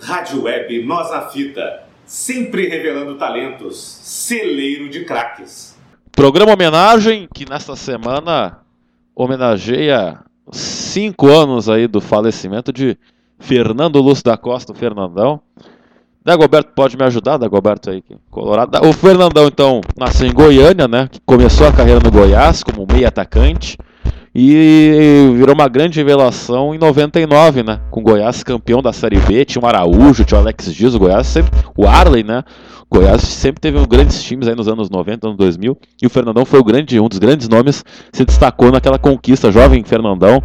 Rádio Web Nós na Fita, sempre revelando talentos, celeiro de craques. Programa homenagem que nesta semana homenageia cinco anos aí do falecimento de Fernando Lúcio da Costa, o Fernandão. Dagoberto pode me ajudar, Dagoberto aí, Colorado. O Fernandão, então, nasceu em Goiânia, né? Começou a carreira no Goiás como meio atacante e virou uma grande revelação em 99, né? Com o Goiás campeão da Série B, tinha o Araújo, tinha o Alex Dias, o Goiás sempre, o Arley, né? O Goiás sempre teve um grandes times aí nos anos 90, anos 2000, e o Fernandão foi o grande, um dos grandes nomes, se destacou naquela conquista, jovem Fernandão,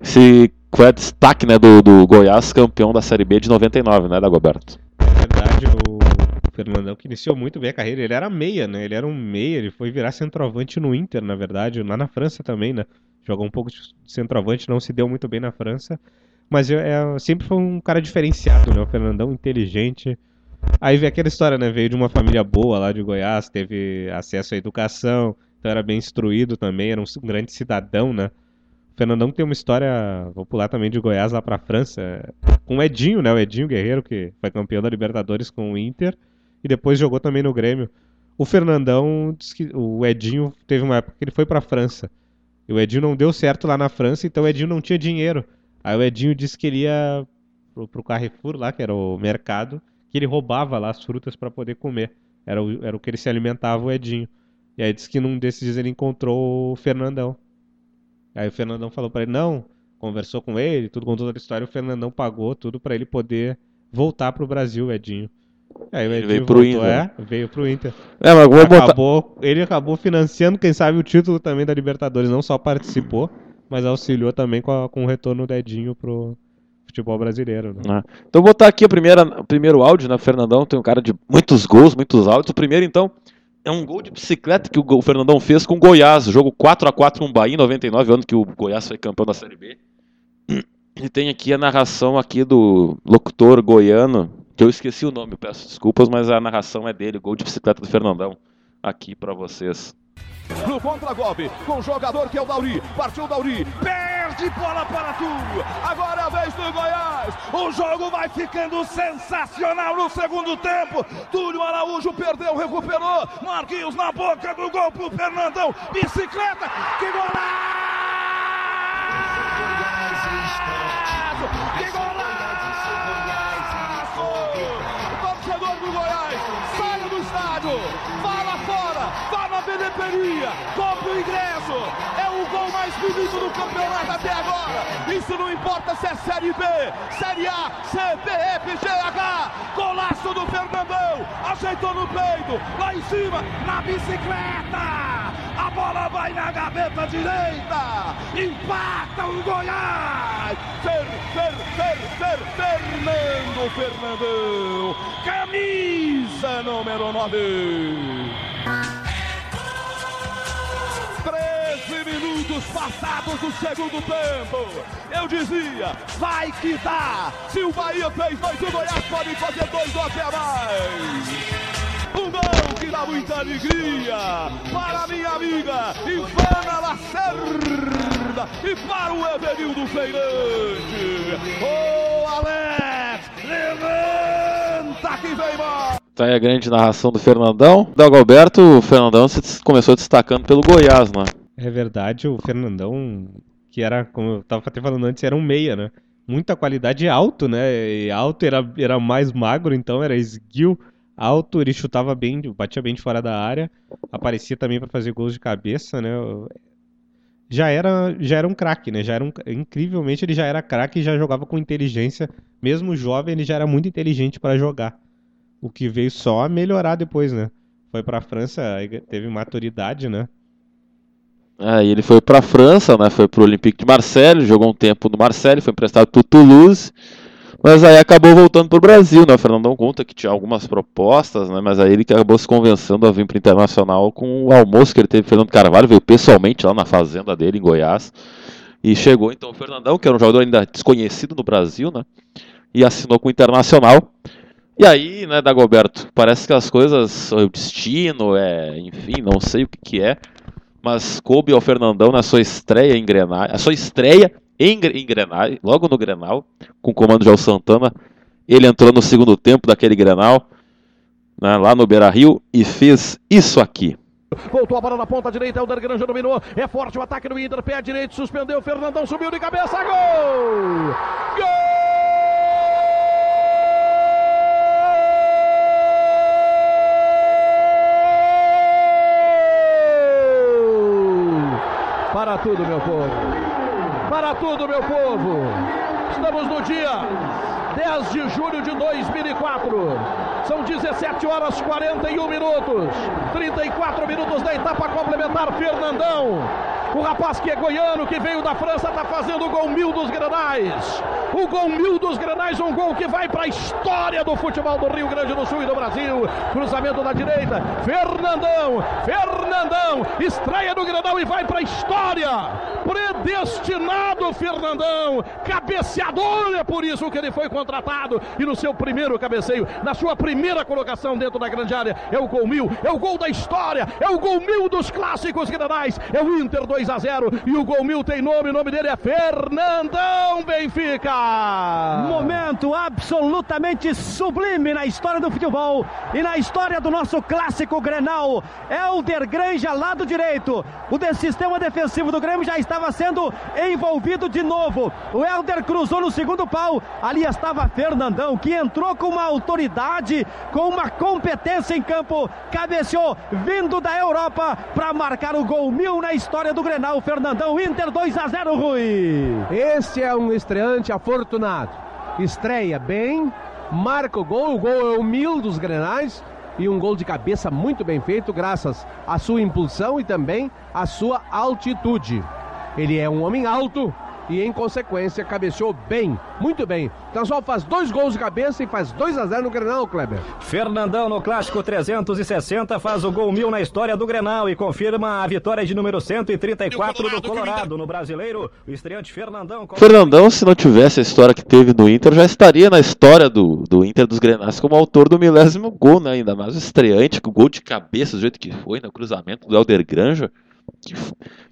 se foi a destaque, né, do, do Goiás campeão da Série B de 99, né, Dagoberto? verdade, o Fernandão que iniciou muito bem a carreira, ele era meia, né? Ele era um meia, ele foi virar centroavante no Inter, na verdade, lá na França também, né? Jogou um pouco de centroavante, não se deu muito bem na França, mas é, sempre foi um cara diferenciado, né? O Fernandão inteligente. Aí veio aquela história, né? Veio de uma família boa lá de Goiás, teve acesso à educação, então era bem instruído também, era um grande cidadão, né? O Fernandão tem uma história, vou pular também de Goiás lá pra França, com o Edinho, né? O Edinho Guerreiro, que foi campeão da Libertadores com o Inter e depois jogou também no Grêmio. O Fernandão, o Edinho teve uma época que ele foi pra França. E o Edinho não deu certo lá na França, então o Edinho não tinha dinheiro. Aí o Edinho disse que ele ia pro, pro Carrefour lá, que era o mercado, que ele roubava lá as frutas para poder comer. Era o, era o que ele se alimentava, o Edinho. E aí disse que num desses dias ele encontrou o Fernandão. Aí o Fernandão falou para ele, não, conversou com ele, tudo com toda a história, o Fernandão pagou tudo para ele poder voltar pro Brasil, o Edinho. Aí Edinho ele veio pro Inter. É, veio pro Inter. É, mas vou acabou, botar... Ele acabou financiando, quem sabe, o título também da Libertadores. Não só participou, mas auxiliou também com, a, com o retorno do Edinho pro futebol brasileiro. Né? Ah, então vou botar aqui a primeira, o primeiro áudio, né? Fernandão tem um cara de muitos gols, muitos áudios. O primeiro, então, é um gol de bicicleta que o Fernandão fez com o Goiás. Jogo 4 a 4 no Bahia, em 99, ano que o Goiás foi campeão da Série B. E tem aqui a narração aqui do locutor goiano, que eu esqueci o nome, peço desculpas, mas a narração é dele, gol de bicicleta do Fernandão, aqui para vocês. No contra-golpe, com o jogador que é o Dauri. Partiu o Dauri, perde bola para Túlio. Agora é a vez do Goiás. O jogo vai ficando sensacional no segundo tempo. Túlio Araújo perdeu, recuperou. Marquinhos na boca do gol pro Fernandão. Bicicleta, que golaço! Que golaço! Bilheteria, compre o ingresso. É o gol mais bonito do campeonato até agora. Isso não importa se é Série B, Série A, C, B, F, G, H. Golaço do Fernandão, ajeitou no peito, lá em cima, na bicicleta. A bola vai na gaveta direita. Empata o Goiás. Fer, Fer, Fer, Fer, Fernando Fernandão. Camisa número 9. 13 minutos passados do segundo tempo. Eu dizia, vai que dá. Se o Bahia fez dois, o Goiás pode fazer dois ou até mais. Um gol que dá muita alegria para minha amiga Ivana Lacerda e para o Edenildo Feirante. Ô oh, Alex, levanta que vem mais. Tá aí a grande narração do Fernandão. Dagoberto, o Fernandão começou destacando pelo Goiás, né? É verdade, o Fernandão, que era, como eu tava até falando antes, era um meia, né? Muita qualidade alto, né? E alto era, era mais magro, então era esguio alto, ele chutava bem, batia bem de fora da área, aparecia também para fazer gols de cabeça, né? Já era, já era um craque, né? Já era um, incrivelmente ele já era craque e já jogava com inteligência, mesmo jovem ele já era muito inteligente para jogar. O que veio só a melhorar depois, né? Foi para a França, teve maturidade, né? É, ele foi para a França, né? Foi para o Olympique de Marseille, jogou um tempo no Marseille, foi emprestado para o Toulouse mas aí acabou voltando para o Brasil, né? O Fernandão conta que tinha algumas propostas, né? Mas aí ele acabou se convencendo a vir para o Internacional com o almoço que ele teve. Fernando Carvalho veio pessoalmente lá na fazenda dele, em Goiás. E chegou então o Fernandão, que era um jogador ainda desconhecido no Brasil, né? E assinou com o Internacional. E aí, né, Dagoberto, parece que as coisas, o destino, é, enfim, não sei o que, que é, mas coube ao Fernandão na sua estreia em Grenal, a sua estreia em, em Grenal, logo no Grenal, com o comando de Al Santana, Ele entrou no segundo tempo daquele Grenal, né, lá no Beira-Rio, e fez isso aqui. Voltou a bola na ponta direita, Helder Granja dominou. É forte o ataque do Inter, pé direito, suspendeu. Fernandão subiu de cabeça, gol! Gol! Tudo, meu povo. Para tudo, meu povo. Estamos no dia 10 de julho de 2004. São 17 horas 41 minutos. 34 minutos da etapa complementar. Fernandão. O rapaz que é goiano, que veio da França, está fazendo o gol mil dos granais. O gol mil dos granais, um gol que vai para a história do futebol do Rio Grande do Sul e do Brasil. Cruzamento da direita. Fernandão. Fernandão. Estreia do granal e vai para a história. Predestinado, Fernandão. Cabeceador, é por isso que ele foi contratado. E no seu primeiro cabeceio, na sua primeira colocação dentro da grande área, é o gol mil. É o gol da história. É o gol mil dos clássicos granais. É o Inter 2 a 0 e o gol mil tem nome, o nome dele é Fernandão Benfica. Momento absolutamente sublime na história do futebol e na história do nosso clássico Grenal. Helder Granja, lado direito. O de sistema defensivo do Grêmio já estava sendo envolvido de novo. O Helder cruzou no segundo pau. Ali estava Fernandão, que entrou com uma autoridade, com uma competência em campo. Cabeceou, vindo da Europa, para marcar o gol mil na história do Grenal. Fernandão, Inter 2 a 0, Rui. Este é um estreante afortunado. Estreia bem, marca o gol. O gol é o mil dos Grenais e um gol de cabeça muito bem feito, graças à sua impulsão e também à sua altitude. Ele é um homem alto e, em consequência, cabeceou bem, muito bem. Transol faz dois gols de cabeça e faz 2 a 0 no Grenal, Kleber. Fernandão no clássico 360 faz o gol mil na história do Grenal e confirma a vitória de número 134 do Colorado no brasileiro. O estreante Fernandão. Fernandão, se não tivesse a história que teve no Inter, já estaria na história do, do Inter dos Grenais como autor do milésimo gol, né? Ainda mais o estreante, com o gol de cabeça, do jeito que foi, no cruzamento do Helder Granja. Que,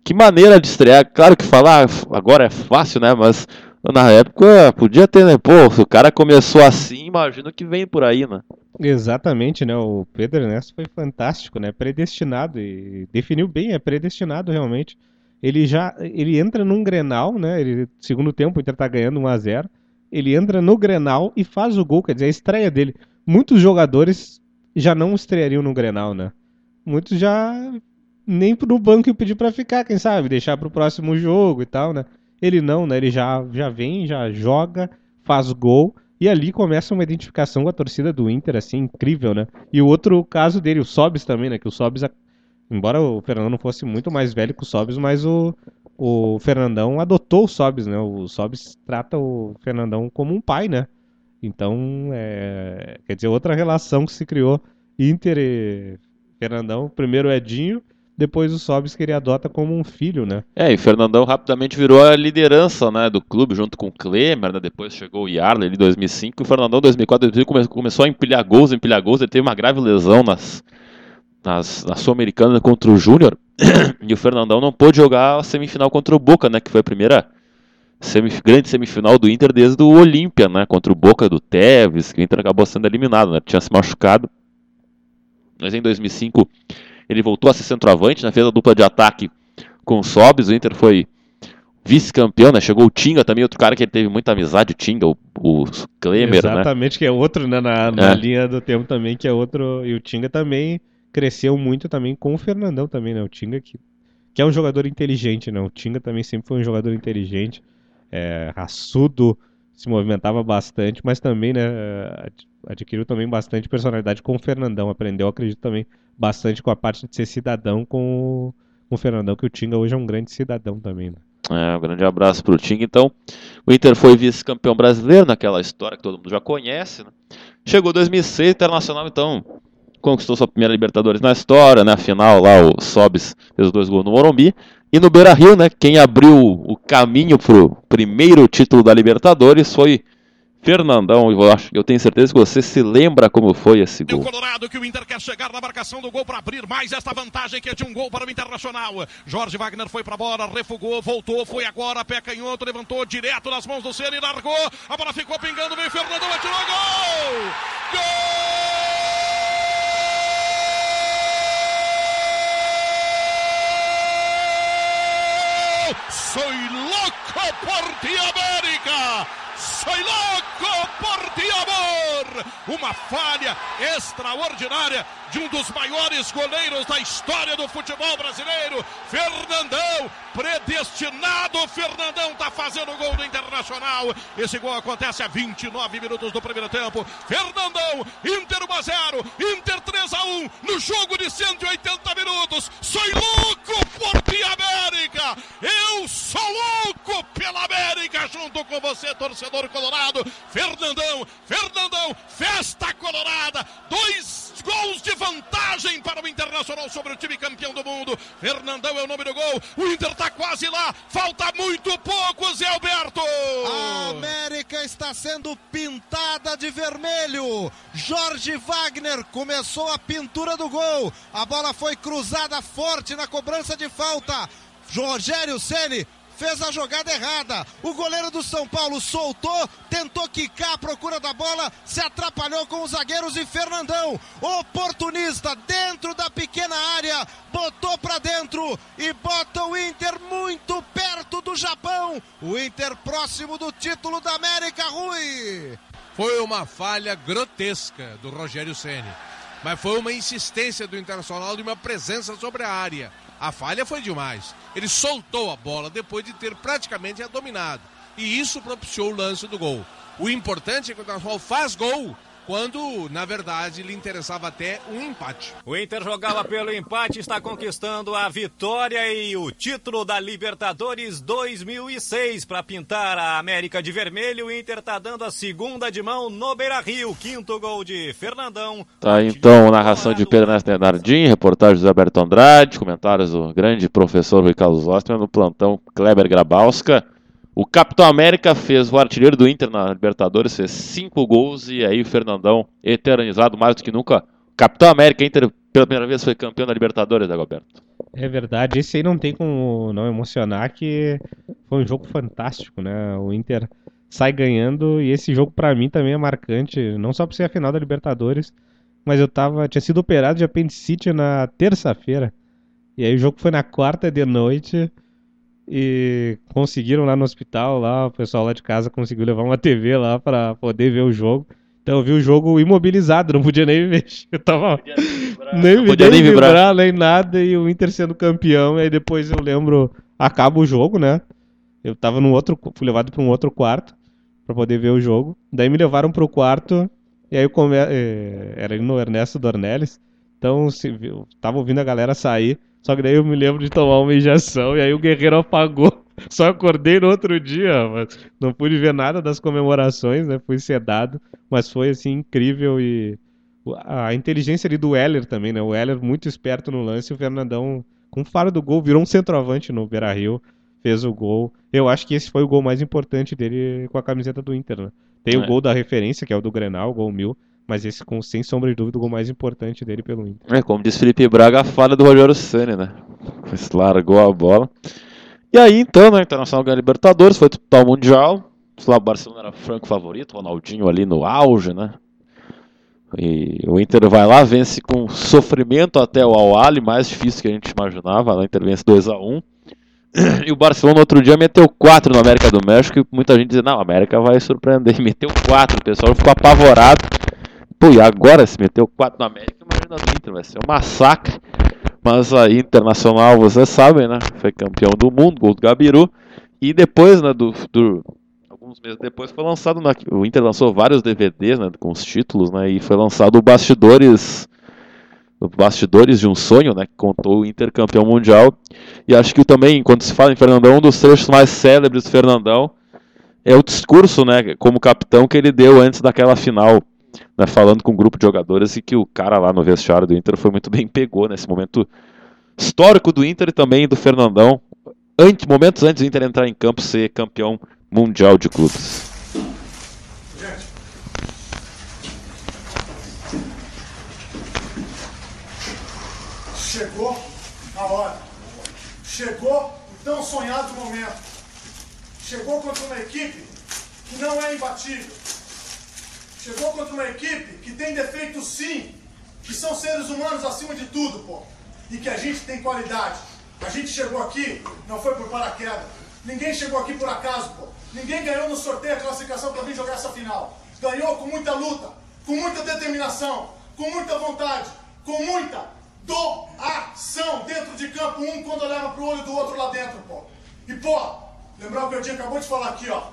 que maneira de estrear. Claro que falar agora é fácil, né? Mas na época podia ter, né? Pô, se o cara começou assim, imagino que vem por aí, né? Exatamente, né? O Pedro Ernesto foi fantástico, né? Predestinado e definiu bem, é predestinado realmente. Ele já ele entra num Grenal, né? Ele segundo tempo o Inter tá ganhando 1 a 0. Ele entra no Grenal e faz o gol, quer dizer, a estreia dele. Muitos jogadores já não estreariam no Grenal, né? Muitos já nem pro banco e pedir para ficar, quem sabe, deixar pro próximo jogo e tal, né? Ele não, né? Ele já, já vem, já joga, faz gol e ali começa uma identificação com a torcida do Inter, assim, incrível, né? E o outro caso dele, o Sobis também, né? Que o Sobis, embora o Fernandão não fosse muito mais velho que o Sobis, mas o, o Fernandão adotou o Sobis, né? O Sobis trata o Fernandão como um pai, né? Então, é, quer dizer, outra relação que se criou Inter e Fernandão. Primeiro Edinho, depois o Sobis que ele adota como um filho, né? É, e Fernandão rapidamente virou a liderança né, do clube junto com o Klemer, né? depois chegou o Yarley em 2005, e o Fernandão em 2004 2005 começou a empilhar gols, empilhar gols, ele teve uma grave lesão nas, nas, na Sul-Americana contra o Júnior, e o Fernandão não pôde jogar a semifinal contra o Boca, né, que foi a primeira semif grande semifinal do Inter desde o Olímpia, né, contra o Boca do Tevez, que o Inter acabou sendo eliminado, né, tinha se machucado. Mas em 2005 ele voltou a ser centroavante, né, fez a dupla de ataque com o Sobis, o Inter foi vice-campeão, né? Chegou o Tinga também, outro cara que ele teve muita amizade, o Tinga, o, o Klemer, Exatamente, né? Exatamente, que é outro né, na, na é. linha do tempo também, que é outro. E o Tinga também cresceu muito também com o Fernandão também, né? O Tinga que, que é um jogador inteligente, né? O Tinga também sempre foi um jogador inteligente, é, raçudo, se movimentava bastante, mas também, né? Adquiriu também bastante personalidade com o Fernandão, aprendeu, acredito também, bastante com a parte de ser cidadão com o, com o Fernandão, que o Tinga hoje é um grande cidadão também, né? É, um grande abraço para o Tinga. Então, o Inter foi vice-campeão brasileiro naquela história que todo mundo já conhece. Né? Chegou 2006, Internacional, então, conquistou sua primeira Libertadores na história, né? Afinal, lá o Sobis fez dois gols no Morumbi. E no Beira Rio, né? Quem abriu o caminho para o primeiro título da Libertadores foi Fernandão, eu, acho, eu tenho certeza que você se lembra como foi esse gol. O Colorado que o Inter quer chegar na marcação do gol para abrir mais esta vantagem que é de um gol para o Internacional. Jorge Wagner foi para a bola, refugou, voltou, foi agora, pé canhoto, levantou direto nas mãos do Ceni, largou, a bola ficou pingando, veio Fernandão, atirou gol! Gol! Soy loco por ti, América! Soy louco por ti, amor! Uma falha extraordinária de um dos maiores goleiros da história do futebol brasileiro, Fernandão, predestinado, Fernandão tá fazendo gol do Internacional. Esse gol acontece a 29 minutos do primeiro tempo. Fernandão, Inter 1 a 0, Inter 3 a 1 no jogo de 180 minutos. Sou louco por ti, América! Eu sou louco pela América junto com você, torcedor colorado. Fernandão, Fernandão, festa colorada. Dois gols de vantagem para o Internacional sobre o time campeão do mundo. Fernandão é o nome do gol. O Inter está quase lá. Falta muito pouco, Zé Alberto. A América está sendo pintada de vermelho. Jorge Wagner começou a pintura do gol. A bola foi cruzada forte na cobrança de falta. Rogério Ceni fez a jogada errada. O goleiro do São Paulo soltou, tentou quicar à procura da bola, se atrapalhou com os zagueiros e Fernandão, oportunista dentro da pequena área, botou para dentro e bota o Inter muito perto do Japão. O Inter próximo do título da América, Rui. Foi uma falha grotesca do Rogério Ceni, mas foi uma insistência do Internacional de uma presença sobre a área. A falha foi demais. Ele soltou a bola depois de ter praticamente a dominado. E isso propiciou o lance do gol. O importante é que o Internacional faz gol quando, na verdade, lhe interessava até um empate. O Inter jogava pelo empate, está conquistando a vitória e o título da Libertadores 2006 para pintar a América de vermelho. O Inter está dando a segunda de mão no Beira-Rio, quinto gol de Fernandão. Tá então, narração de Pedro Ernesto Nardim, reportagem do Alberto Andrade, comentários do grande professor Rui Carlos Ostman no plantão Kleber Grabowska. O Capitão América fez o artilheiro do Inter na Libertadores, fez cinco gols e aí o Fernandão, eternizado mais do que nunca. Capitão América, Inter pela primeira vez foi campeão da Libertadores, Dagoberto. É verdade, esse aí não tem como não emocionar que foi um jogo fantástico, né? O Inter sai ganhando e esse jogo para mim também é marcante, não só por ser a final da Libertadores, mas eu tava tinha sido operado de apendicite na terça-feira. E aí o jogo foi na quarta de noite e conseguiram lá no hospital, lá o pessoal lá de casa conseguiu levar uma TV lá para poder ver o jogo. Então eu vi o jogo imobilizado, não podia nem me mexer. Eu tava nem, Não podia nem vibrar. vibrar, nem nada e o Inter sendo campeão. E aí depois eu lembro, acaba o jogo, né? Eu tava num outro, fui levado para um outro quarto para poder ver o jogo. Daí me levaram pro quarto e aí eu come... eh, era ali no Ernesto Dornelles. Então se... eu tava ouvindo a galera sair. Só que daí eu me lembro de tomar uma injeção e aí o Guerreiro apagou. Só acordei no outro dia, mas não pude ver nada das comemorações, né? Fui sedado, mas foi assim incrível e a inteligência ali do Heller também, né? O Heller muito esperto no lance, o Fernandão com o faro do gol virou um centroavante no Beira-Rio, fez o gol. Eu acho que esse foi o gol mais importante dele com a camiseta do Inter, né? Tem o É. gol da referência, que é o do Grenal, o gol mil, mas esse com sem sombra de dúvida o gol mais importante dele pelo Inter. É, como diz Felipe Braga, a falha do Rogério Ceni, né? Pois Largou a bola. E aí, então, né? Internacional ganha a Libertadores, foi o Mundial. Lá o Barcelona era franco favorito, Ronaldinho ali no auge, né? E o Inter vai lá, vence com sofrimento até o Al-Ali, mais difícil que a gente imaginava. Lá o Inter vence 2x1. E o Barcelona outro dia meteu 4 no América do México. E muita gente dizia: Não, a América vai surpreender. E meteu 4. O pessoal ficou apavorado. Pô, e agora se meteu 4 no América, imagina no Inter, vai ser um massacre. Mas a Internacional, vocês sabem, né? Foi campeão do mundo, gol do Gabiru. E depois, né, do, do- alguns meses depois foi lançado, na, o Inter lançou vários DVDs, né, com os títulos, né? E foi lançado o Bastidores, o Bastidores de um Sonho, né? Que contou o Inter campeão mundial. E acho que também, quando se fala em Fernandão, um dos trechos mais célebres do Fernandão é o discurso, né, como capitão que ele deu antes daquela final né, falando com um grupo de jogadores e que o cara lá no vestiário do Inter foi muito bem pegou nesse momento histórico do Inter e também do Fernandão, antes, momentos antes do Inter entrar em campo ser campeão mundial de clubes. Chegou a hora. Chegou o tão sonhado momento. Chegou contra uma equipe que não é imbatível Chegou contra uma equipe que tem defeitos sim, que são seres humanos acima de tudo, pô. E que a gente tem qualidade. A gente chegou aqui, não foi por paraquedas. Ninguém chegou aqui por acaso, pô. Ninguém ganhou no sorteio a classificação para vir jogar essa final. Ganhou com muita luta, com muita determinação, com muita vontade, com muita doação dentro de campo, um quando olhava pro olho do outro lá dentro, pô. E, pô, lembrar o que o Edinho acabou de falar aqui, ó.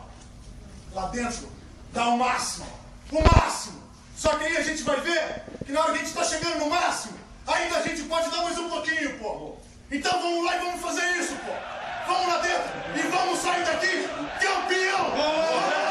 Lá dentro, dá o máximo. O máximo. Só que aí a gente vai ver que na hora que a gente tá chegando no máximo, ainda a gente pode dar mais um pouquinho, pô. Então vamos lá e vamos fazer isso, pô. Vamos lá dentro e vamos sair daqui campeão!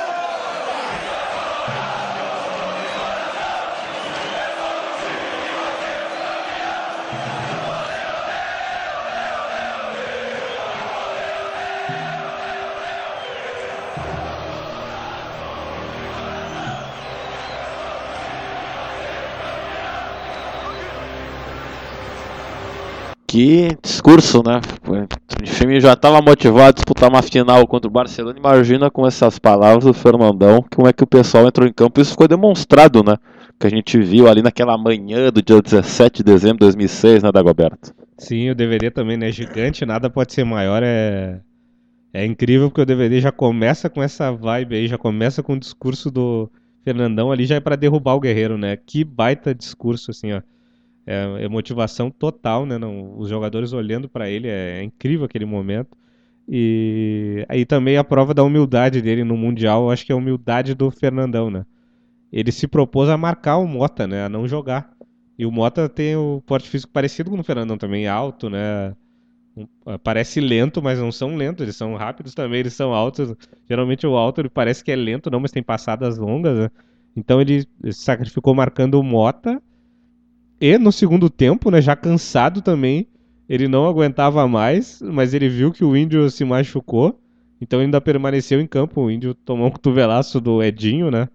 Que discurso, né? O time já estava motivado a disputar uma final contra o Barcelona. Imagina com essas palavras do Fernandão, como é que o pessoal entrou em campo. Isso ficou demonstrado, né? Que a gente viu ali naquela manhã do dia 17 de dezembro de 2006, né, Dagoberto? Sim, o DVD também, né? Gigante, nada pode ser maior. É, é incrível porque o DVD já começa com essa vibe aí, já começa com o discurso do Fernandão ali, já é para derrubar o Guerreiro, né? Que baita discurso, assim, ó. É, é motivação total, né? Não, os jogadores olhando para ele, é, é, incrível aquele momento. E aí também a prova da humildade dele no Mundial, eu acho que é a humildade do Fernandão, né? Ele se propôs a marcar o Mota, né? A não jogar. E o Mota tem o porte físico parecido com o Fernandão também, alto, né? Parece lento, mas não são lentos, eles são rápidos também, eles são altos. Geralmente o alto ele parece que é lento, não, mas tem passadas longas, né? Então ele se sacrificou marcando o Mota e no segundo tempo, né, já cansado também, ele não aguentava mais, mas ele viu que o Índio se machucou, então ainda permaneceu em campo. O Índio tomou um cotovelaço do Edinho, né?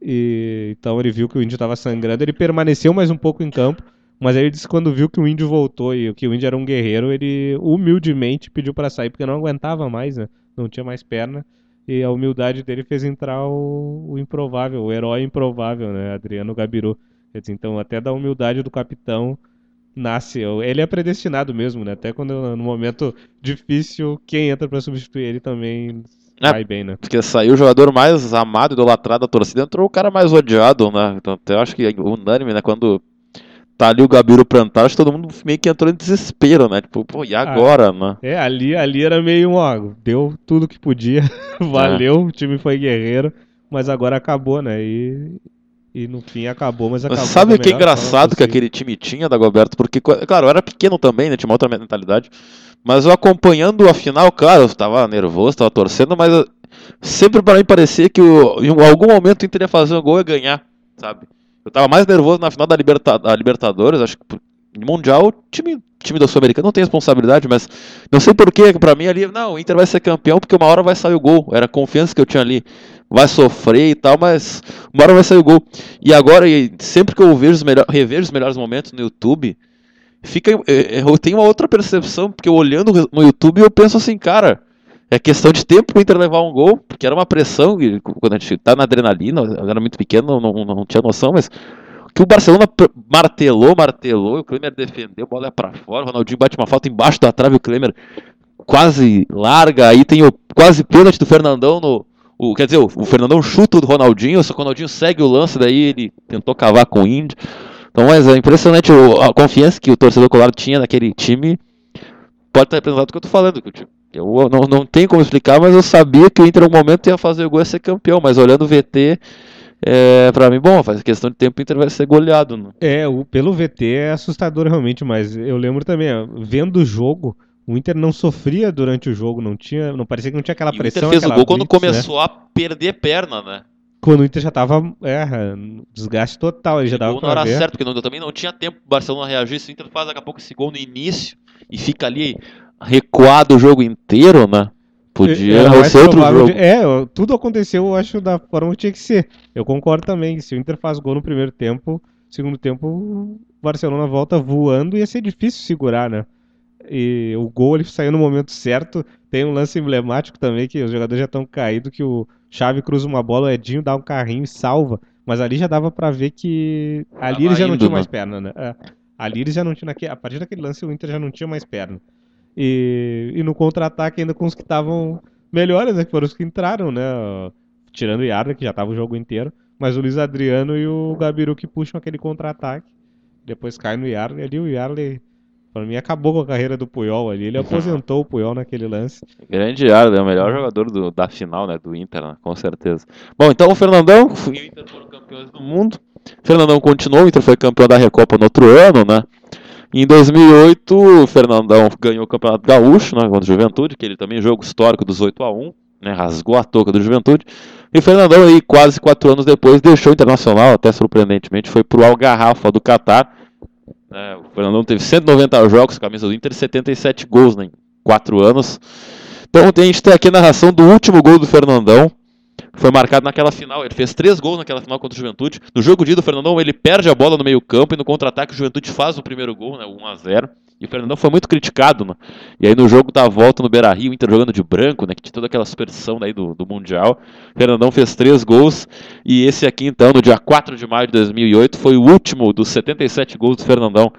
E, então ele viu que o Índio estava sangrando, ele permaneceu mais um pouco em campo, mas aí ele disse que quando viu que o Índio voltou e que o Índio era um guerreiro, ele humildemente pediu para sair porque não aguentava mais, né? Não tinha mais perna. E a humildade dele fez entrar o, o improvável, o herói improvável, né? Adriano Gabiru. Então, até da humildade do capitão nasce. Ele é predestinado mesmo, né? Até quando no momento difícil, quem entra para substituir ele também é, vai bem, né? Porque saiu o jogador mais amado, idolatrado da torcida, entrou o cara mais odiado, né? Então, até acho que é unânime, né? Quando tá ali o Gabiru plantado, acho que todo mundo meio que entrou em desespero, né? Tipo, pô, e ah, agora, ah, né? É, ali, ali era meio, ó, deu tudo que podia, valeu, é. o time foi guerreiro, mas agora acabou, né? E, e no fim acabou, mas acabou. Sabe o que é engraçado que aquele time tinha, Dagoberto? Porque, claro, eu era pequeno também, né? Tinha uma outra mentalidade. Mas eu acompanhando a final, claro, eu tava nervoso, tava torcendo, mas sempre para mim parecia que o, em algum momento o Inter ia fazer um gol e ganhar, sabe? Eu tava mais nervoso na final da, Liberta, da Libertadores, acho que no Mundial time, time da Sul-Americana não tem responsabilidade, mas não sei porquê, pra mim ali, não, o Inter vai ser campeão porque uma hora vai sair o gol, era a confiança que eu tinha ali vai sofrer e tal, mas uma hora vai sair o gol. E agora, sempre que eu vejo os melhores, revejo os melhores momentos no YouTube, fica, eu tenho uma outra percepção, porque olhando no YouTube eu penso assim, cara, é questão de tempo o Inter levar um gol, porque era uma pressão, quando a gente tá na adrenalina, eu era muito pequeno, não, não, não tinha noção, mas que o Barcelona martelou, martelou, o Klemer defendeu, bola é pra fora, o Ronaldinho bate uma falta embaixo da trave, o Klemer quase larga, aí tem o quase pênalti do Fernandão no, o, quer dizer, o, Fernandão chuta o Ronaldinho, só que o Ronaldinho segue o lance, daí ele tentou cavar com o Indy. Então, mas é impressionante a confiança que o torcedor colorado tinha naquele time. Pode estar representado o que eu estou falando. Eu não, não tenho como explicar, mas eu sabia que o Inter, em algum momento, ia fazer o gol e ser campeão. Mas olhando o VT, é, pra mim, bom, faz questão de tempo o Inter vai ser goleado. Né? É, o, pelo VT é assustador realmente, mas eu lembro também, vendo o jogo, o Inter não sofria durante o jogo, não tinha, não parecia que não tinha aquela e pressão. O Inter fez o gol quando começou né? a perder perna, né? Quando o Inter já tava, é, desgaste total, ele já dava não era ver. certo, porque não, também não tinha tempo o Barcelona reagir, se o Inter faz daqui a pouco esse gol no início e fica ali recuado o jogo inteiro, né? Podia é, ser outro jogo. De, é, tudo aconteceu, eu acho, da forma que tinha que ser. Eu concordo também, se o Inter faz gol no primeiro tempo, Segundo tempo, o Barcelona volta voando e ia ser difícil segurar, né? E o gol ele saiu no momento certo. Tem um lance emblemático também que os jogadores já estão caídos que o Xavi cruza uma bola, o Edinho dá um carrinho e salva. Mas ali já dava para ver que ali Tava eles já não indo, tinham né? mais perna, né? É. Ali eles já não naque- a partir daquele lance o Inter já não tinha mais perna. E, e no contra-ataque ainda com os que estavam melhores, né? Que foram os que entraram, né? Tirando o Yarda, que já tava o jogo inteiro. Mas o Luiz Adriano e o Gabiru que puxam aquele contra-ataque. Depois cai no Yarley. Ali o Yarley, pra mim, acabou com a carreira do Puyol ali. Ele aposentou o Puyol naquele lance. Grande Arda, é o melhor jogador do- da final, né, do Inter, né, com certeza. Bom, então o Fernandão e o Inter foram campeões do mundo. O Fernandão continuou, o Inter foi campeão da Recopa no outro ano, né? Em 2008, o Fernandão ganhou o Campeonato Gaúcho, né, contra o Juventude, que ele também jogo histórico dos 8 a 1, né, rasgou a touca do Juventude. E o Fernandão aí, quase quatro anos depois, deixou o Internacional, até surpreendentemente, foi pro Algarrafa do Catar. Né, o Fernandão teve 190 jogos, camisa do Inter, e 77 gols né, em quatro anos. Então a gente tem aqui a narração do último gol do Fernandão. Foi marcado naquela final. Ele fez três gols naquela final contra o Juventude. No jogo de ida, o Fernandão ele perde a bola no meio-campo e no contra-ataque o Juventude faz o primeiro gol, né, 1 a 0 E o Fernandão foi muito criticado, né? E aí no jogo da volta no Beira-Rio, o Inter jogando de branco, né, que tinha toda aquela superstição daí do, do Mundial. O Fernandão fez três gols e esse aqui então, no dia 4 de maio de 2008, foi o último dos 77 gols do Fernandão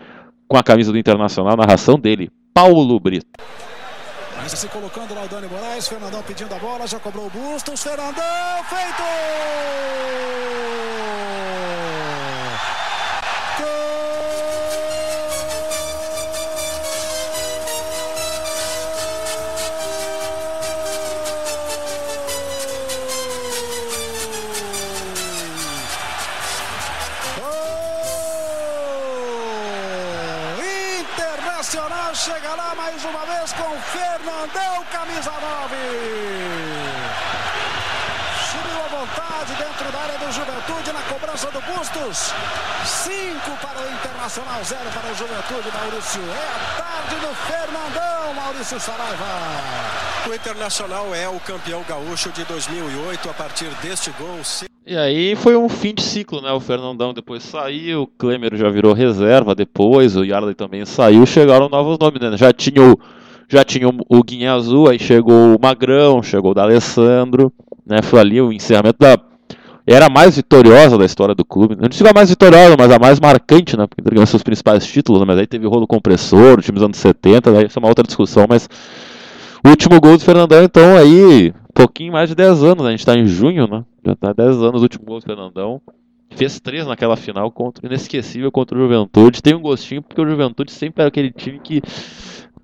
com a camisa do Internacional, narração dele, Paulo Brito. Mas se colocando lá o Dani Moraes, Fernandão pedindo a bola, já cobrou o Bustos, Fernandão, feito! 19. Subiu à vontade dentro da área do Juventude na cobrança do Bustos. 5 para o Internacional, 0 para o Juventude, Maurício. É a tarde do Fernandão, Maurício Saraiva. O Internacional é o campeão gaúcho de 2008 a partir deste gol. E aí foi um fim de ciclo, né? O Fernandão depois saiu, o Klemer já virou reserva depois, o Yardley também saiu, chegaram novos nomes, né? Já tinha o já tinha o, Guinha Azul, aí chegou o Magrão, chegou o D'Alessandro, né? Foi ali o encerramento da era a mais vitoriosa da história do clube. Não digo a mais vitoriosa, mas a mais marcante, né? Porque ganhou seus principais títulos, né? mas aí teve o rolo compressor, o time dos anos 70, daí isso é uma outra discussão, mas o último gol do Fernandão, então, aí, pouquinho mais de 10 anos, né? a gente tá em junho, né? Já tá 10 anos o último gol do Fernandão. Fez três naquela final contra inesquecível contra o Juventude. Tem um gostinho, porque o Juventude sempre era aquele time que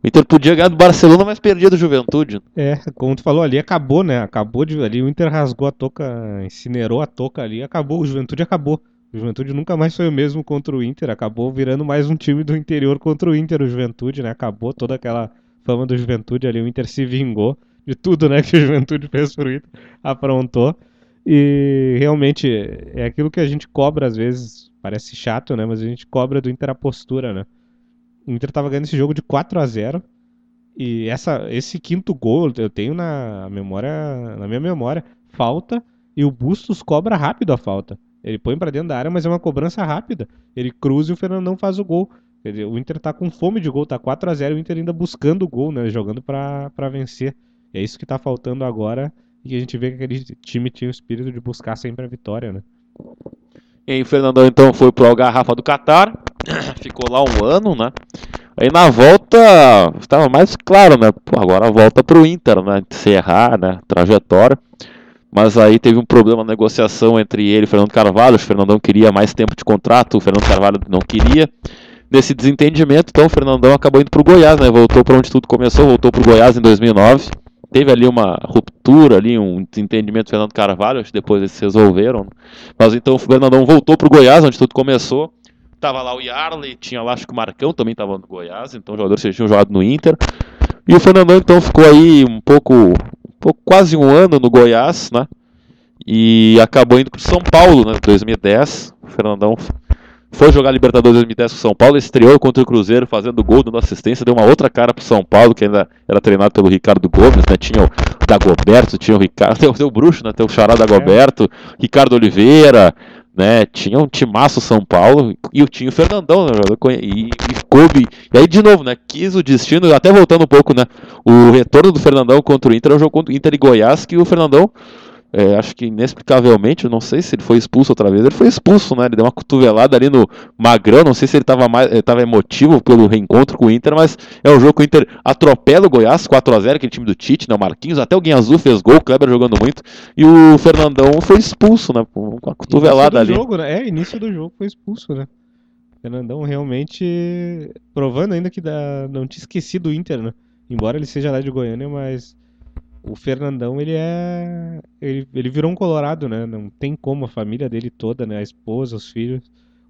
o Inter podia ganhar do Barcelona, mas perdia do Juventude. É, como tu falou ali, acabou, né? Acabou de ali, o Inter rasgou a toca, incinerou a toca ali, acabou, o Juventude acabou. O Juventude nunca mais foi o mesmo contra o Inter, acabou virando mais um time do interior contra o Inter, o Juventude, né? Acabou toda aquela fama do Juventude ali, o Inter se vingou de tudo, né, que o Juventude fez pro Inter, aprontou. E realmente é aquilo que a gente cobra às vezes, parece chato, né, mas a gente cobra do Inter a postura, né? O Inter tava ganhando esse jogo de 4 a 0 e essa, esse quinto gol eu tenho na memória, na minha memória, falta e o Bustos cobra rápido a falta. Ele põe pra dentro da área, mas é uma cobrança rápida. Ele cruza e o Fernandão faz o gol. O Inter tá com fome de gol, tá 4 a 0 o Inter ainda buscando o gol, né, jogando pra vencer. E é isso que tá faltando agora e a gente vê que aquele time tinha o espírito de buscar sempre a vitória, né? E o Fernandão então foi pro Algarrafa do Catar, ficou lá um ano, né? Aí na volta estava mais claro, né? Pô, agora volta pro Inter, né? Encerrar, né? Trajetória. Mas aí teve um problema na negociação entre ele e o Fernando Carvalho. O Fernandão queria mais tempo de contrato, o Fernando Carvalho não queria. Nesse desentendimento, então o Fernandão acabou indo pro Goiás, né? Voltou para onde tudo começou, voltou pro Goiás em 2009. Teve ali uma ruptura, ali um desentendimento com o Fernando Carvalho, acho que depois eles se resolveram. Mas então o Fernandão voltou pro Goiás, onde tudo começou. Tava lá o Yarley, tinha lá, acho que o Marcão também tava no Goiás, então os jogadores já tinham jogado no Inter. E o Fernandão então ficou aí um pouco, um pouco quase um ano no Goiás, né? E acabou indo pro São Paulo, né? 2010. O Fernandão foi jogar Libertadores 2010 com São Paulo, estreou contra o Cruzeiro fazendo gol, dando assistência, deu uma outra cara pro São Paulo, que ainda era treinado pelo Ricardo Gomes, né? Tinha o Dagoberto, tinha o Ricardo, tem o, tem o Bruxo, né? Tem o Chará Dagoberto, Ricardo Oliveira, né? Tinha um timaço São Paulo e tinha o Fernandão, né? E, e coube. E aí, de novo, né? Quis o destino, até voltando um pouco, né? O retorno do Fernandão contra o Inter é um jogo contra o Inter e Goiás, que o Fernandão é, acho que inexplicavelmente, não sei se ele foi expulso outra vez, ele foi expulso, né? Ele deu uma cotovelada ali no Magrão, não sei se ele estava mais, ele emotivo pelo reencontro com o Inter, mas é um jogo que o Inter atropela o Goiás, 4 a 0 aquele time do Tite, né? O Marquinhos, até o Guinha Azul fez gol, o Kleber jogando muito, e o Fernandão foi expulso, né? Com uma cotovelada ali. Jogo, né? É, início do jogo foi expulso, né? Fernandão realmente provando ainda que dá... não tinha esquecido o Inter, né? Embora ele seja lá de Goiânia, mas o Fernandão, ele é. Ele, ele virou um colorado, né? Não tem como a família dele toda, né? A esposa, os filhos.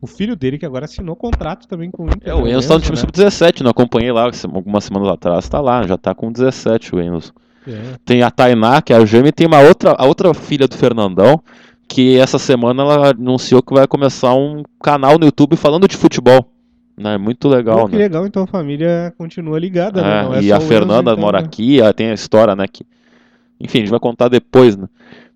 O filho dele que agora assinou contrato também com o Inter. É, o né? Enzo tá no time né? sub-17, não acompanhei lá algumas semanas atrás, tá lá, já tá com 17 o Enzo. É. Tem a Tainá, que é a gêmea, e tem uma outra, a outra filha do Fernandão, que essa semana ela anunciou que vai começar um canal no YouTube falando de futebol. Né? Muito legal, Pô, que né? legal, então a família continua ligada, É, né? Não é e a Fernanda então, mora né? aqui, ela tem a história, né? Que... Enfim, a gente vai contar depois, né?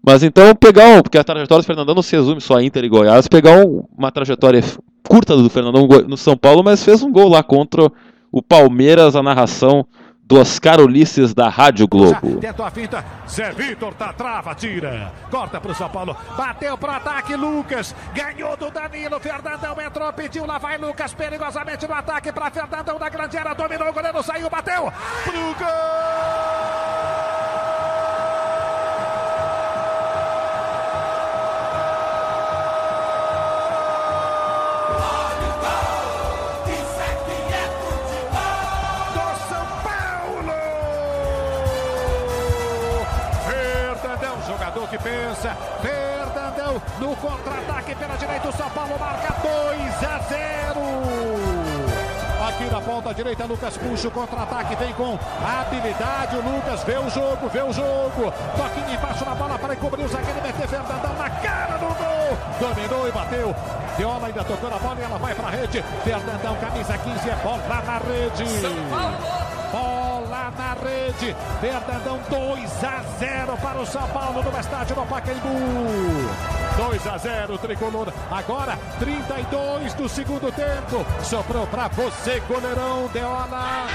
Mas então pegar um, porque a trajetória do Fernandão não se resume só a Inter e Goiás, pegar um- uma trajetória curta do Fernandão no São Paulo, mas fez um gol lá contra o Palmeiras, a narração do Oscar Ulisses da Rádio Globo. Tentou a finta. Zé Vitor tá trava, tira. Corta pro São Paulo. Bateu pro ataque, Lucas. Ganhou do Danilo. Fernandão entrou, pediu. Lá vai Lucas perigosamente no ataque pra Fernandão da grande área. Dominou o goleiro, saiu, bateu. Pro do pensa. Fernandão no contra-ataque pela direita. O São Paulo marca 2 a 0. Aqui na ponta direita, Lucas puxa o contra-ataque, vem com habilidade. O Lucas vê o jogo, vê o jogo. Toquinho embaixo na bola para encobrir o zagueiro, meter Fernandão na cara do gol. Dominou e bateu. Viola ainda tocou na bola e ela vai para a rede. Fernandão, camisa 15, é bola na rede. Na rede. Fernandão 2 a 0 para o São Paulo no estádio do Pacaembu. 2 a 0 tricolor. Agora 32 do segundo tempo. Soprou para você, goleirão Deola.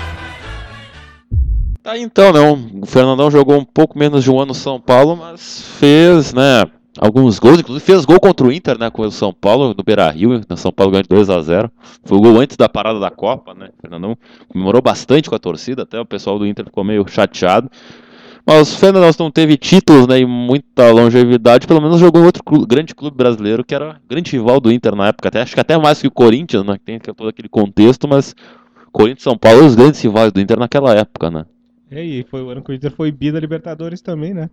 Tá então, né? O Fernandão jogou um pouco menos de um ano no São Paulo, mas fez, né? Alguns gols, inclusive fez gol contra o Inter, né? Com o São Paulo, no Beira Rio. O São Paulo ganhou de 2 a 0 Foi o gol antes da parada da Copa, né? O Fernandão comemorou bastante com a torcida, até o pessoal do Inter ficou meio chateado. Mas o Fernandão não teve títulos né, e muita longevidade, pelo menos jogou em outro clu- grande clube brasileiro, que era grande rival do Inter na época, até, acho que até mais que o Corinthians, né? Que tem todo aquele contexto, mas Corinthians e São Paulo os grandes rivais do Inter naquela época, né? É, e foi o ano que o Inter foi bi da Libertadores também, né?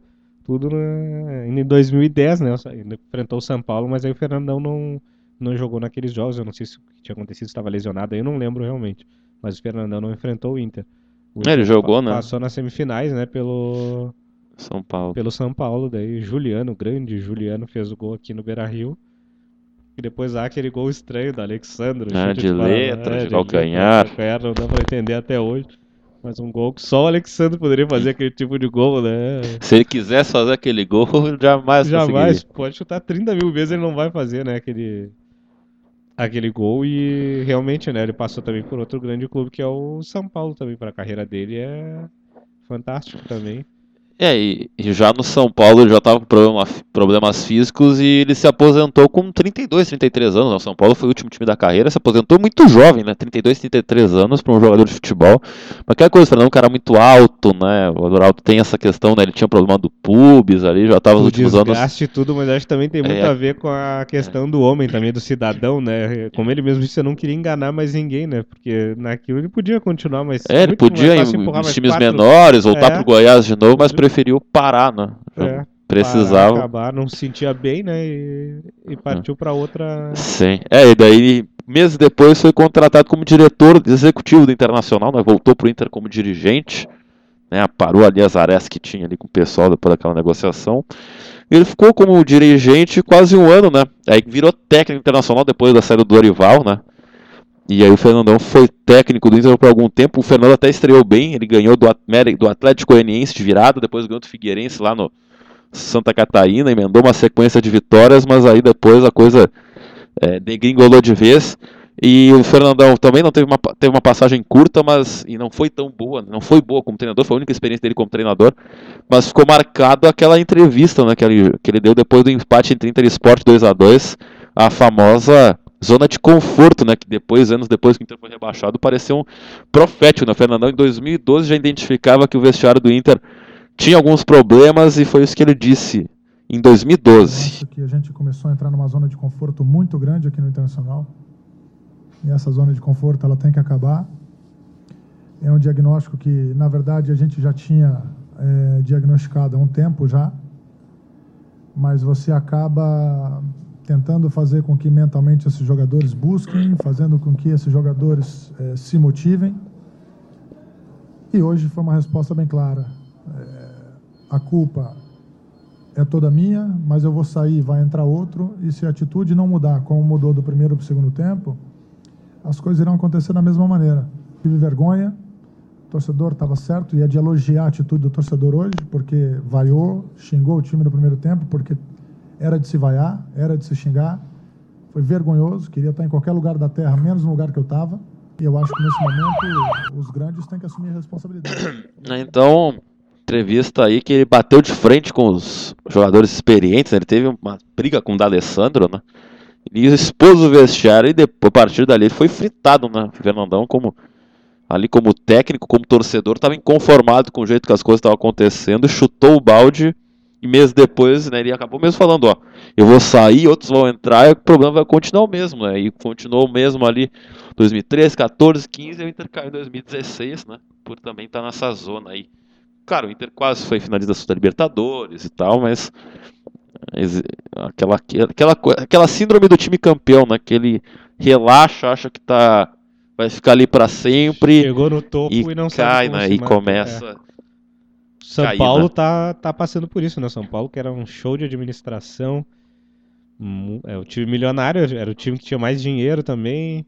Tudo na- em 2010, né? Ainda enfrentou o São Paulo, mas aí o Fernandão não, não jogou naqueles jogos. Eu não sei se o que tinha acontecido, estava lesionado, aí eu não lembro realmente. Mas o Fernandão não enfrentou o Inter. O É, ele jogou, pa- né? Passou nas semifinais, né? Pelo, São Paulo. pelo São Paulo. Daí Juliano, o grande Juliano, fez o gol aqui no Beira Rio. E depois há aquele gol estranho do Alexandre. É, chute de fora- letra, de letra, calcanhar. calcanhar, Não dá pra entender até hoje. Mas um gol que só o Alexandre poderia fazer aquele tipo de gol, né? Se ele quisesse fazer aquele gol, jamais Jamais, pode chutar 30 mil vezes, ele não vai fazer, né? Aquele, aquele gol. E realmente, né? Ele passou também por outro grande clube que é o São Paulo também. Para a carreira dele é fantástico também. É, e, já no São Paulo ele já estava com problema, problemas físicos e ele se aposentou com 32, 33 anos. né? O São Paulo foi o último time da carreira, se aposentou muito jovem, né? 32, 33 anos para um jogador de futebol. Mas aquela coisa, o Fernando é um cara muito alto, né? O Adoraldo tem essa questão, né? Ele tinha problema do pubis ali, já estava nos o últimos anos. desgaste tudo, mas acho que também tem muito É. a ver com a questão do homem também, do cidadão, né? Como ele mesmo disse, eu não queria enganar mais ninguém, né? Porque naquilo ele podia continuar, mas É, ele podia ir em times quatro- menores, voltar É. pro Goiás de novo, mas preferiu parar, né? É, Precisava. parar, acabar, não se sentia bem, né? E, e partiu pra outra. Sim. É, e daí, meses depois, foi contratado como diretor executivo do Internacional, né? Voltou pro Inter como dirigente, né? Parou ali as arestas que tinha ali com o pessoal depois daquela negociação. Ele ficou como dirigente quase um ano, né? Aí virou técnico internacional depois da saída do Dorival, né? E aí o Fernandão foi técnico do Inter por algum tempo. O Fernando até estreou bem, ele ganhou do, do Atlético Goianiense de virada, depois ganhou do Figueirense lá no, Santa Catarina, emendou uma sequência de vitórias, mas aí depois a coisa é, degringolou de vez. E o Fernandão também não teve uma, teve uma passagem curta, mas e não foi tão boa, não foi boa como treinador, foi a única experiência dele como treinador, mas ficou marcado aquela entrevista né, que, ele, que ele deu depois do empate entre Inter e Sport 2 a 2 a famosa zona de conforto, né, que depois, anos depois que o Inter foi rebaixado, pareceu um profético. Né? Fernandão em 2012 já identificava que o vestiário do Inter tinha alguns problemas e foi isso que ele disse em 2012. acho que a gente começou a entrar numa zona de conforto muito grande aqui no Internacional. E essa zona de conforto ela tem que acabar. É um diagnóstico que, na verdade, a gente já tinha é, diagnosticado há um tempo já, mas você acaba tentando fazer com que mentalmente esses jogadores busquem, fazendo com que esses jogadores é, se motivem. E hoje foi uma resposta bem clara. É, a culpa é toda minha, mas eu vou sair, vai entrar outro, e se a atitude não mudar, como mudou do primeiro para o segundo tempo, as coisas irão acontecer da mesma maneira. Tive vergonha, o torcedor estava certo, e é de elogiar a atitude do torcedor hoje, porque vaiou, xingou o time no primeiro tempo, porque era de se vaiar, era de se xingar. Foi vergonhoso, queria estar em qualquer lugar da terra, menos no lugar que eu estava. E eu acho que nesse momento os grandes têm que assumir a responsabilidade. Então, entrevista aí que ele bateu de frente com os jogadores experientes, né? ele teve uma briga com o D'Alessandro, né? Ele expôs o vestiário e depois, a partir dali ele foi fritado, né? Fernandão como ali como técnico, como torcedor, estava inconformado com o jeito que as coisas estavam acontecendo, chutou o balde e meses depois, né, ele acabou mesmo falando, ó, eu vou sair, outros vão entrar, e o problema vai continuar o mesmo, né? E continuou o mesmo ali 2013, 14, 15, e o Inter caiu em 2016, né? Por também estar tá nessa zona aí. Cara, o Inter quase foi finalista da Libertadores e tal, mas aquela, aquela, aquela síndrome do time campeão, né? Que ele relaxa, acha que tá vai ficar ali para sempre. Chegou no topo e, e não cai, sabe né? E começa. É. São cair, Paulo tá, tá passando por isso, né? São Paulo que era um show de administração, é o time milionário, era o time que tinha mais dinheiro também,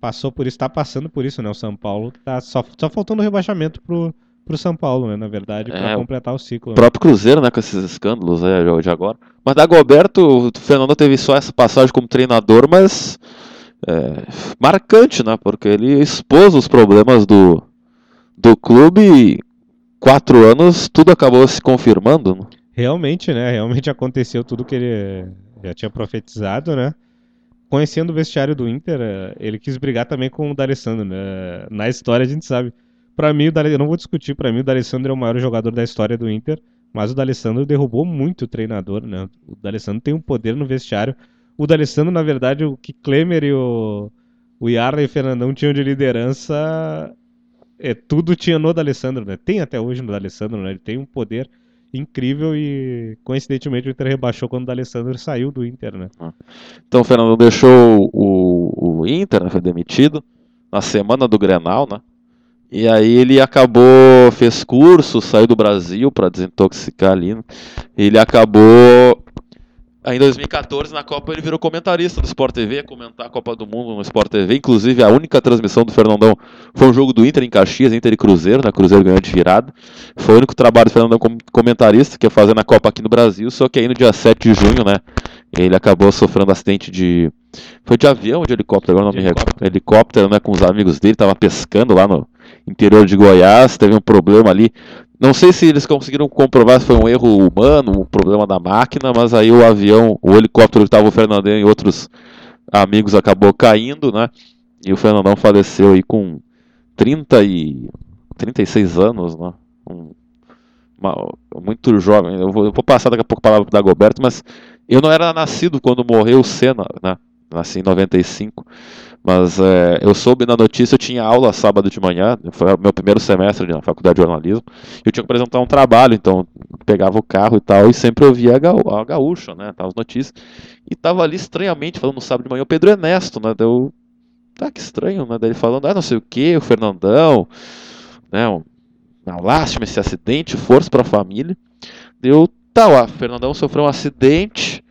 passou por isso, tá passando por isso, né? O São Paulo tá só, só faltando o rebaixamento pro pro São Paulo, né? Na verdade, para é, completar o ciclo. O né? próprio Cruzeiro, né? Com esses escândalos né, de agora. Mas da Goberto, o Fernando teve só essa passagem como treinador, mas é, marcante, né? Porque ele expôs os problemas do, do clube e quatro anos tudo acabou se confirmando. Realmente, né? Realmente aconteceu tudo que ele já tinha profetizado, né? Conhecendo o vestiário do Inter, ele quis brigar também com o D'Alessandro, né? Na história a gente sabe para mim, eu não vou discutir, para mim o D'Alessandro é o maior jogador da história do Inter, mas o D'Alessandro derrubou muito o treinador, né? O D'Alessandro tem um poder no vestiário. O D'Alessandro, na verdade, o que Klemer e o, o Yarra e o Fernandão tinham de liderança, é, tudo tinha no D'Alessandro, né? Tem até hoje no D'Alessandro, né? Ele tem um poder incrível e coincidentemente o Inter rebaixou quando o D'Alessandro saiu do Inter, né? Ah. Então o Fernando deixou o, o Inter, né? foi demitido na semana do Grenal, né? E aí ele acabou, fez curso, saiu do Brasil para desintoxicar ali. Né? Ele acabou Aí em 2014, na Copa, ele virou comentarista do Sport TV, comentar a Copa do Mundo no Sport TV. Inclusive, a única transmissão do Fernandão foi um jogo do Inter em Caxias, Inter e Cruzeiro, né? Cruzeiro ganhou de virada. Foi o único trabalho do Fernandão como comentarista, que ia fazer na Copa aqui no Brasil, só que aí no dia 7 de junho, né? Ele acabou sofrendo acidente de. Foi de avião ou de helicóptero? Agora não me recordo. Helicóptero, né? Com os amigos dele, tava pescando lá no interior de Goiás, teve um problema ali. Não sei se eles conseguiram comprovar se foi um erro humano, um problema da máquina, mas aí o avião, o helicóptero que estava o Fernandão e outros amigos acabou caindo, né? E o Fernandão faleceu aí com 30 e 36 anos, né? Um, uma, muito jovem. Eu vou, eu vou, passar daqui a pouco a palavra para o Dagoberto, mas eu não era nascido quando morreu o Senna, né? Nasci em 95. Mas é, eu soube na notícia, eu tinha aula sábado de manhã, foi o meu primeiro semestre na faculdade de jornalismo, eu tinha que apresentar um trabalho, então pegava o carro e tal, e sempre ouvia a, gaú a gaúcha, né, as notícias, e tava ali estranhamente falando no sábado de manhã, o Pedro Ernesto, né, deu, tá que estranho, né, daí falando, ah, não sei o que, o Fernandão, né, uma lástima esse acidente, força para a família, deu, tá, ó, o Fernandão sofreu um acidente,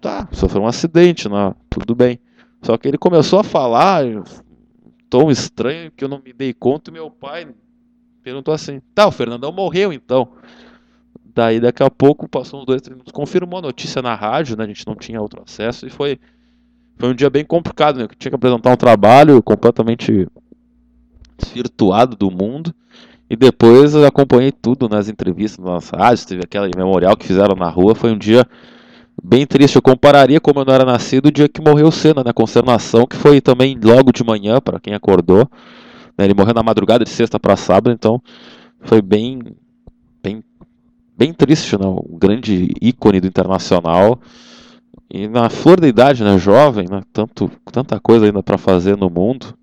tá, sofreu um acidente, né, tudo bem. Só que ele começou a falar, tão estranho que eu não me dei conta, e meu pai perguntou assim: "Tá, o Fernandão morreu então?" Daí daqui a pouco, passou uns dois, três minutos, confirmou a notícia na rádio, né? A gente não tinha outro acesso e foi, foi um dia bem complicado, né? Eu tinha que apresentar um trabalho completamente desvirtuado do mundo. E depois eu acompanhei tudo nas entrevistas, nas rádios, teve aquela memorial que fizeram na rua, foi um dia bem triste. Eu compararia como eu não era nascido o dia que morreu o Senna, né? Consternação, que foi também logo de manhã, para quem acordou. Né? Ele morreu na madrugada de sexta para sábado, então foi bem, bem, bem triste, né? Um grande ícone do internacional. E na flor da idade, né? Jovem, né? Tanto, tanta coisa ainda para fazer no mundo.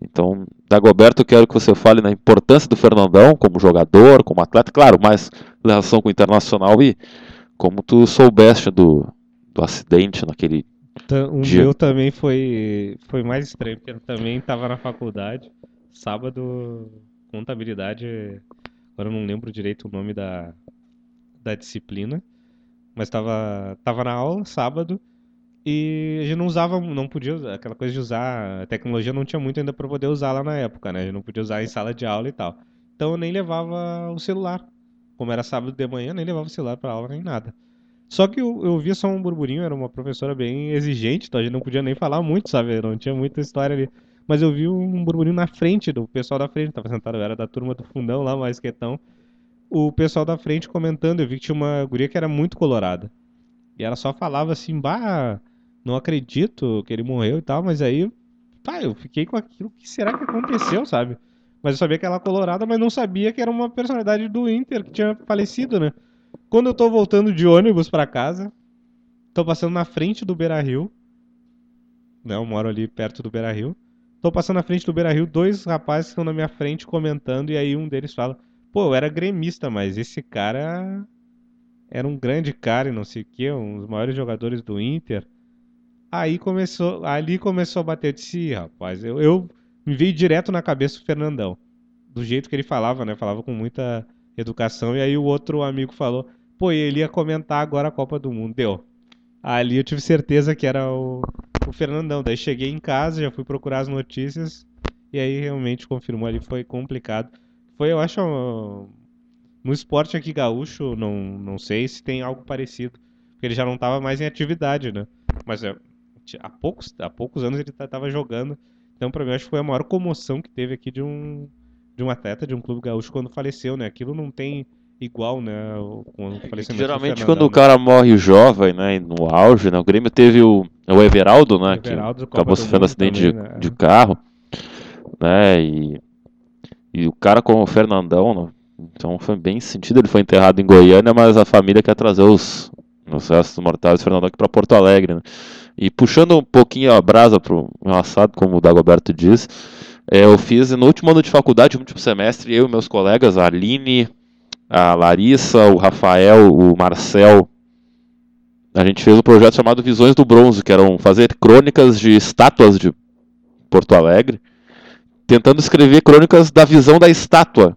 Então, Dagoberto, eu quero que você fale na importância do Fernandão como jogador, como atleta, claro, mais relação com o internacional e como tu soubeste do, do acidente naquele o dia. meu também foi, foi mais estranho, porque eu também estava na faculdade, sábado, contabilidade, agora eu não lembro direito o nome da, da disciplina, mas estava tava na aula, sábado, e a gente não usava, não podia, aquela coisa de usar, a tecnologia não tinha muito ainda para poder usar lá na época, né? A gente não podia usar em sala de aula e tal. Então eu nem levava o celular. Como era sábado de manhã, nem levava o celular para aula nem nada. Só que eu, eu via só um burburinho, era uma professora bem exigente, então a gente não podia nem falar muito, sabe? Não tinha muita história ali. Mas eu vi um burburinho na frente do pessoal da frente, tava sentado, era da turma do fundão lá, mais quietão. O pessoal da frente comentando, eu vi que tinha uma guria que era muito colorada. E ela só falava assim, bah, não acredito que ele morreu e tal, mas aí, pá, eu fiquei com aquilo, o que será que aconteceu, sabe? Mas eu sabia que ela era colorada, mas não sabia que era uma personalidade do Inter que tinha falecido, né? Quando eu tô voltando de ônibus para casa, tô passando na frente do Beira Rio, né? Eu moro ali perto do Beira Rio. Tô passando na frente do Beira Rio, dois rapazes estão na minha frente comentando, e aí um deles fala: Pô, eu era gremista, mas esse cara era um grande cara e não sei o que, um dos maiores jogadores do Inter. Aí começou, ali começou a bater de si, rapaz. Eu, eu me veio direto na cabeça o Fernandão. Do jeito que ele falava, né? Falava com muita educação. E aí o outro amigo falou: pô, ele ia comentar agora a Copa do Mundo. Deu. Ali eu tive certeza que era o, o Fernandão. Daí cheguei em casa, já fui procurar as notícias. E aí realmente confirmou ali, foi complicado. Foi, eu acho, no esporte aqui gaúcho, não, não sei se tem algo parecido. Porque ele já não estava mais em atividade, né? Mas é, há poucos, há poucos anos ele estava jogando. Então, para mim, acho que foi a maior comoção que teve aqui de um, de um atleta de um clube gaúcho quando faleceu, né? Aquilo não tem igual, né? Com o falecimento Geralmente, quando o cara morre jovem, né? No auge, né? O Grêmio teve o, o Everaldo, né? Everaldo, que acabou sofrendo acidente também, de, né? de carro, né? E, e o cara como o Fernandão, né? Então foi bem sentido. Ele foi enterrado em Goiânia, mas a família quer trazer os, os restos mortais do Fernandão aqui para Porto Alegre, né? E puxando um pouquinho a brasa pro meu assado, como o Dagoberto diz, é, eu fiz no último ano de faculdade, no último semestre, eu e meus colegas, a Aline, a Larissa, o Rafael, o Marcel, a gente fez um projeto chamado Visões do Bronze, que eram fazer crônicas de estátuas de Porto Alegre, tentando escrever crônicas da visão da estátua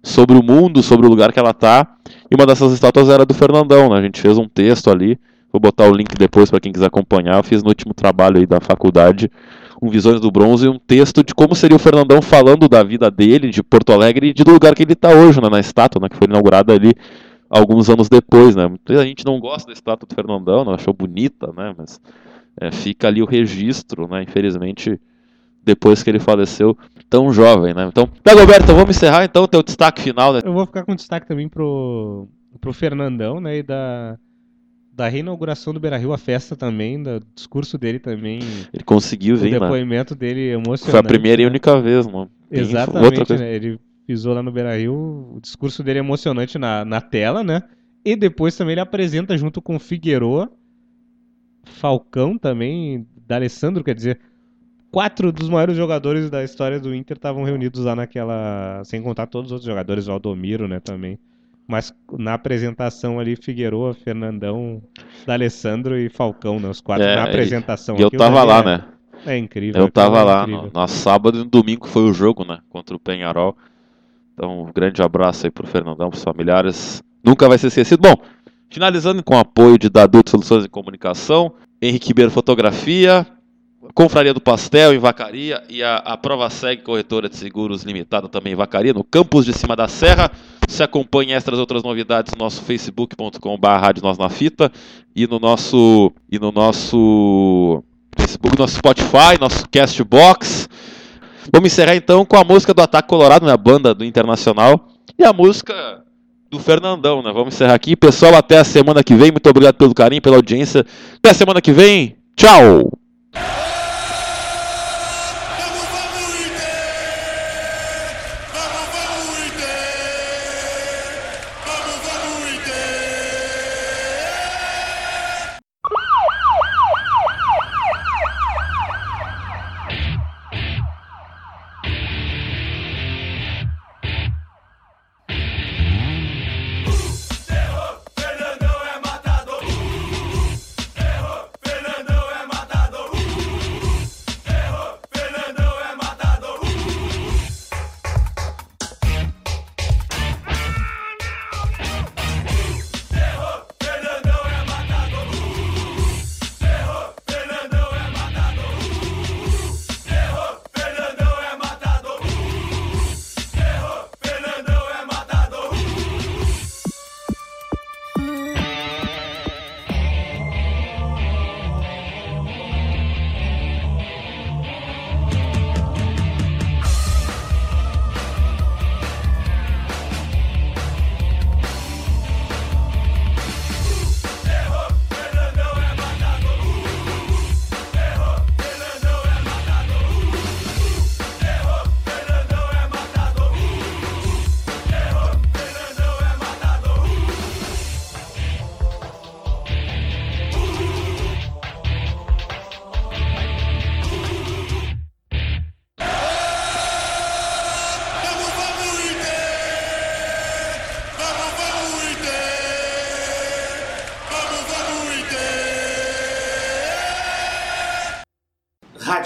sobre o mundo, sobre o lugar que ela está. E uma dessas estátuas era do Fernandão, né? A gente fez um texto ali Vou botar o link depois para quem quiser acompanhar. Eu fiz no último trabalho aí da faculdade um Visões do Bronze e um texto de como seria o Fernandão falando da vida dele, de Porto Alegre e do lugar que ele está hoje, né, na estátua, né, que foi inaugurada ali alguns anos depois, né. Muita gente não gosta da estátua do Fernandão, não achou bonita, né, mas é, fica ali o registro, né, infelizmente depois que ele faleceu tão jovem, né. Então, Dagoberto, vamos encerrar então o teu destaque final. Né? Eu vou ficar com destaque também pro, pro Fernandão, né, e da da reinauguração do Beira-Rio, a festa também, do discurso dele também. Ele conseguiu vir, O depoimento né? dele emocionante. Foi a primeira e né? única vez, mano. Exatamente, né? Ele pisou lá no Beira-Rio, o discurso dele é emocionante na, na tela, né? E depois também ele apresenta junto com Figueroa, Falcão também, D'Alessandro, quer dizer, quatro dos maiores jogadores da história do Inter estavam reunidos lá naquela, sem contar todos os outros jogadores, o Aldomiro, né, também. Mas na apresentação ali, Figueroa, Fernandão, D'Alessandro e Falcão, né? Os quatro é, na apresentação. E eu tava lá, é, né? É incrível. Eu tava é lá. No, no, sábado e no domingo foi o jogo, né? Contra o Penharol. Então, um grande abraço aí pro Fernandão, pros familiares. Nunca vai ser esquecido. Bom, finalizando com o apoio de Dadu de Soluções de Comunicação, Henrique Beiro Fotografia, Confraria do Pastel em Vacaria e a, a Prova Segue Corretora de Seguros Limitada também em Vacaria, no campus de cima da serra. Você acompanha estas outras novidades no nosso facebook.com.br e no nosso e no nosso Facebook, nosso Spotify, nosso Castbox. Vamos encerrar então com a música do Ataque Colorado, né, a banda do Internacional, e a música do Fernandão, né? Vamos encerrar aqui. Pessoal, até a semana que vem. Muito obrigado pelo carinho, pela audiência. Até a semana que vem. Tchau!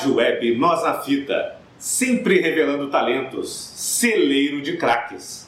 Rádio Web Nós na Fita, sempre revelando talentos, celeiro de craques.